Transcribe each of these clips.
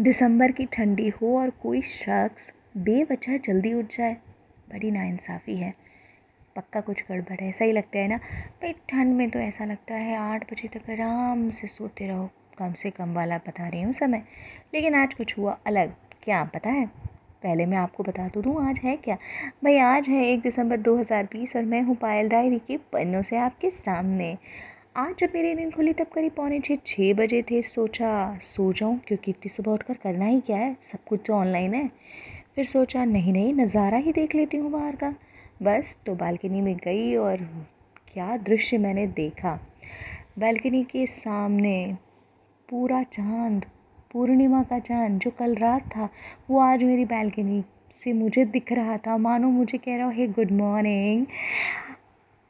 दिसंबर की ठंडी हो और कोई शख्स बेवजह जल्दी उठ जाए। बड़ी नाइंसाफ़ी है। पक्का कुछ गड़बड़ है। ऐसा ही लगता है ना? भाई, ठंड में तो ऐसा लगता है आठ बजे तक आराम से सोते रहो। कम से कम वाला बता रही हूँ समय। लेकिन आज कुछ हुआ अलग। क्या पता है पहले मैं आपको बता तो दूँ, आज है क्या? भाई, आज है एक दिसंबर 2020 और मैं हूँ पायल डायरी के पन्नों से आपके सामने। आज जब मेरी नींद खुली तब करीब पौने छः छः बजे थे। सोचा, सो जाऊँ, क्योंकि इतनी सुबह उठकर करना ही क्या है? सब कुछ तो ऑनलाइन है। फिर सोचा, नहीं नहीं, नज़ारा ही देख लेती हूँ बाहर का। बस तो बालकनी में गई और क्या दृश्य मैंने देखा। बालकनी के सामने पूरा चाँद, पूर्णिमा का चाँद, जो कल रात था, वो आज मेरी बालकनी से मुझे दिख रहा था। मानो मुझे कह रहा हो, हे गुड मॉर्निंग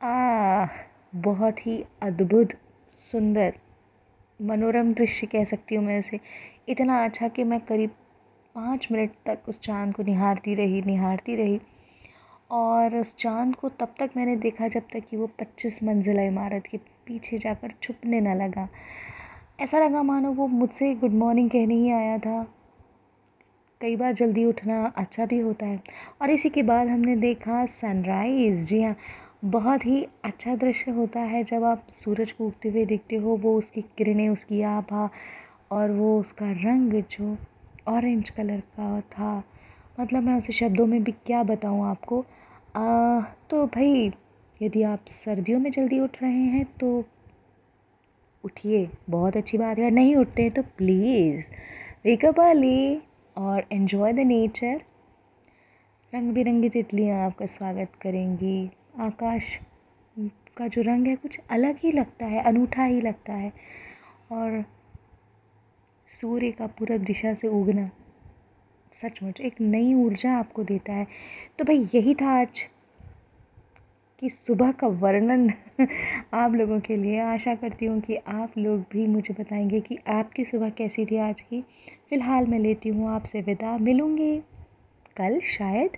आ बहुत ही अद्भुत, सुंदर, मनोरम दृश्य कह सकती हूँ मैं इसे। इतना अच्छा कि मैं करीब पाँच मिनट तक उस चाँद को निहारती रही निहारती रही और उस चाँद को तब तक मैंने देखा जब तक कि वो पच्चीस मंजिला इमारत के पीछे जाकर छुपने न लगा। ऐसा लगा मानो वो मुझसे गुड मॉर्निंग कहने ही आया था। कई बार जल्दी उठना अच्छा भी होता है। और इसी के बाद हमने देखा सनराइज़। जी हाँ बहुत ही अच्छा दृश्य होता है जब आप सूरज को उगते हुए देखते हो, वो उसकी किरणें, उसकी आभा और वो उसका रंग जो ऑरेंज कलर का था। मतलब मैं उसे शब्दों में भी क्या बताऊँ आपको? तो भाई, यदि आप सर्दियों में जल्दी उठ रहे हैं तो उठिए। बहुत अच्छी बात है। और नहीं उठते हैं तो प्लीज़ वेकअप अर्ली और एन्जॉय द नेचर रंग बिरंगी तितलियाँ आपका स्वागत करेंगी। आकाश का जो रंग है, कुछ अलग ही लगता है, अनूठा ही लगता है। और सूर्य का पूरब दिशा से उगना सचमुच एक नई ऊर्जा आपको देता है। तो भाई, यही था आज कि सुबह का वर्णन आप लोगों के लिए। आशा करती हूँ कि आप लोग भी मुझे बताएँगे कि आपकी सुबह कैसी थी आज की। फ़िलहाल मैं लेती हूँ आपसे विदा। मिलूँगी। कल शायद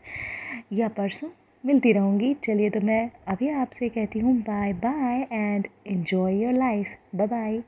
या परसों मिलती रहूँगी। चलिए तो मैं अभी आपसे कहती हूँ bye bye and enjoy your life bye bye